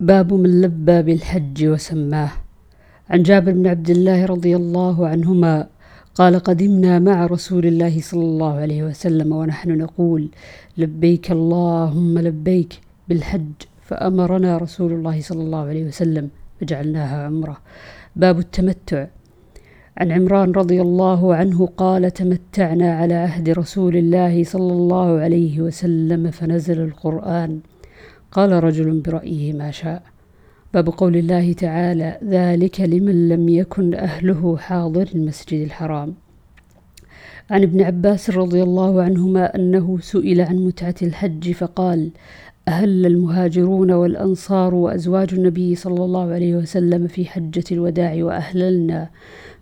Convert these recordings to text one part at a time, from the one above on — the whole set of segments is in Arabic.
باب من لبى بالحج وسماه. عن جابر بن عبد الله رضي الله عنهما قال قدمنا مع رسول الله صلى الله عليه وسلم ونحن نقول لبيك اللهم لبيك بالحج فأمرنا رسول الله صلى الله عليه وسلم فجعلناها عمرة. باب التمتع. عن عمران رضي الله عنه قال تمتعنا على عهد رسول الله صلى الله عليه وسلم فنزل القرآن قال رجل برأيه ما شاء. باب قول الله تعالى ذلك لمن لم يكن أهله حاضر المسجد الحرام عن ابن عباس رضي الله عنهما أنه سئل عن متعة الحج فقال أهل المهاجرون والأنصار وأزواج النبي صلى الله عليه وسلم في حجة الوداع وأهللنا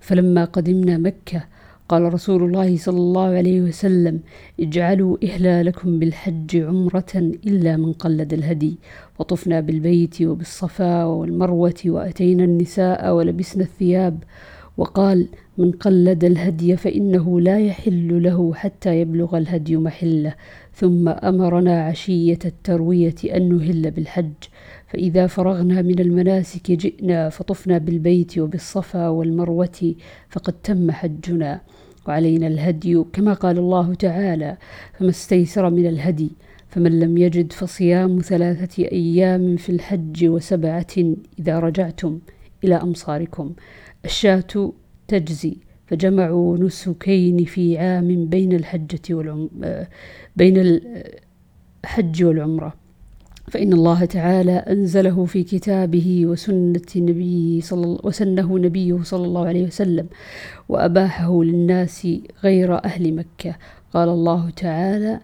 فلما قدمنا مكة قال رسول الله صلى الله عليه وسلم اجعلوا إهلالكم بالحج عمرة إلا من قلد الهدي وطفنا بالبيت وبالصفا والمروة وأتينا النساء ولبسنا الثياب. وقال من قلد الهدي فإنه لا يحل له حتى يبلغ الهدي محله. ثم أمرنا عشية التروية أن نهل بالحج. فإذا فرغنا من المناسك جئنا فطفنا بالبيت وبالصفا والمروة فقد تم حجنا. وعلينا الهدي كما قال الله تعالى فما استيسر من الهدي فمن لم يجد فصيام ثلاثة أيام في الحج وسبعة إذا رجعتم إلى أمصاركم. الشاة تجزي فجمعوا نسكين في عام بين الحجة والعم بين الحج والعمرة. فإن الله تعالى أنزله في كتابه وسنة نبيه صلى وسنه نبيه صلى الله عليه وسلم وأباحه للناس غير أهل مكة. قال الله تعالى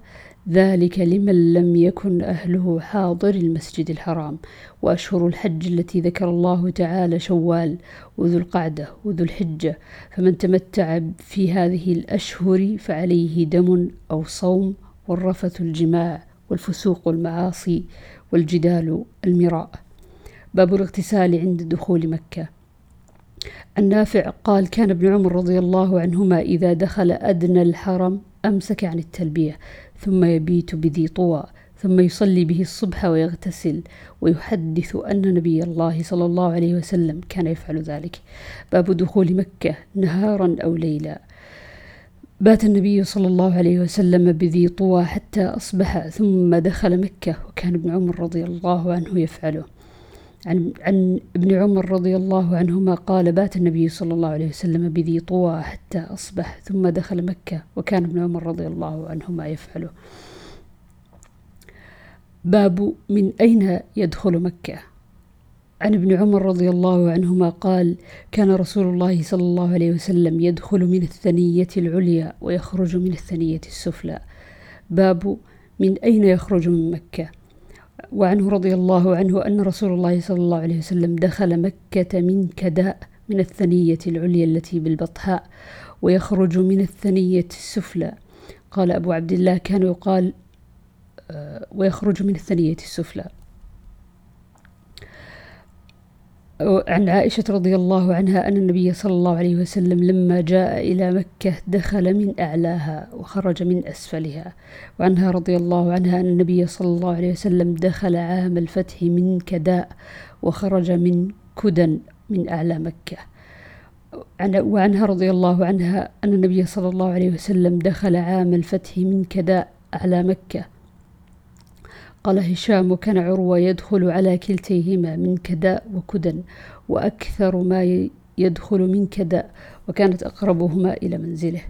ذلك لمن لم يكن أهله حاضر المسجد الحرام وأشهر الحج التي ذكر الله تعالى شوال وذو القعدة وذو الحجة. فمن تمتع في هذه الأشهر فعليه دم أو صوم والرفث الجماع والفسوق والمعاصي والجدال المراء. باب الاغتسال عند دخول مكة. النافع قال كان ابن عمر رضي الله عنهما إذا دخل أدنى الحرم أمسك عن التلبية ثم يبيت بذي طوى ثم يصلي به الصبح ويغتسل ويحدث أن نبي الله صلى الله عليه وسلم كان يفعل ذلك. باب دخول مكة نهارا أو ليلا. بات النبي صلى الله عليه وسلم بذي طوى حتى أصبح ثم دخل مكة وكان ابن عمر رضي الله عنه يفعله. عن, عن ابن عمر رضي الله عنهما قال بات النبي صلى الله عليه وسلم بذي طوى حتى أصبح ثم دخل مكة وكان ابن عمر رضي الله عنهما يفعله. باب من أين يدخل مكة؟ عن ابن عمر رضي الله عنهما قال كان رسول الله صلى الله عليه وسلم يدخل من الثنية العليا ويخرج من الثنية السفلى. باب من أين يخرج من مكة؟ وعنه رضي الله عنه أن رسول الله صلى الله عليه وسلم دخل مكة من كداء من الثنية العليا التي بالبطحاء ويخرج من الثنية السفلى. قال أبو عبد الله كان يقال آه، ويخرج من الثنية السفلى. عن عائشة رضي الله عنها أن النبي صلى الله عليه وسلم لما جاء إلى مكة دخل من أعلاها وخرج من أسفلها وعنها رضي الله عنها أن النبي صلى الله عليه وسلم دخل عام الفتح من كداء وخرج من كدن من أعلى مكة. وعنها رضي الله عنها أن النبي صلى الله عليه وسلم دخل عام الفتح من كداء أعلى مكة قال هشام وكان عروة يدخل على كلتيهما من كداء وكدن وأكثر ما يدخل من كداء وكانت أقربهما إلى منزله.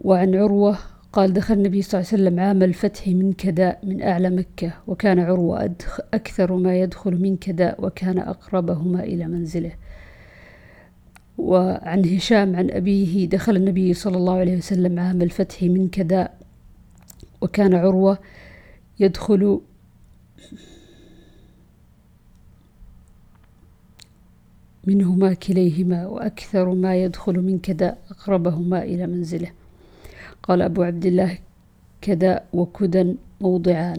وعن عروة قال دخل النبي صلى الله عليه وسلم عام الفتح من كداء من أعلى مكة وكان عروة أكثر ما يدخل من كداء وكان أقربهما إلى منزله. وعن هشام عن أبيه دخل النبي صلى الله عليه وسلم عام الفتح من كداء وكان عروة يدخل منهما كليهما وأكثر ما يدخل من كداء أقربهما إلى منزله. قال أبو عبد الله كداء وكدن موضعان.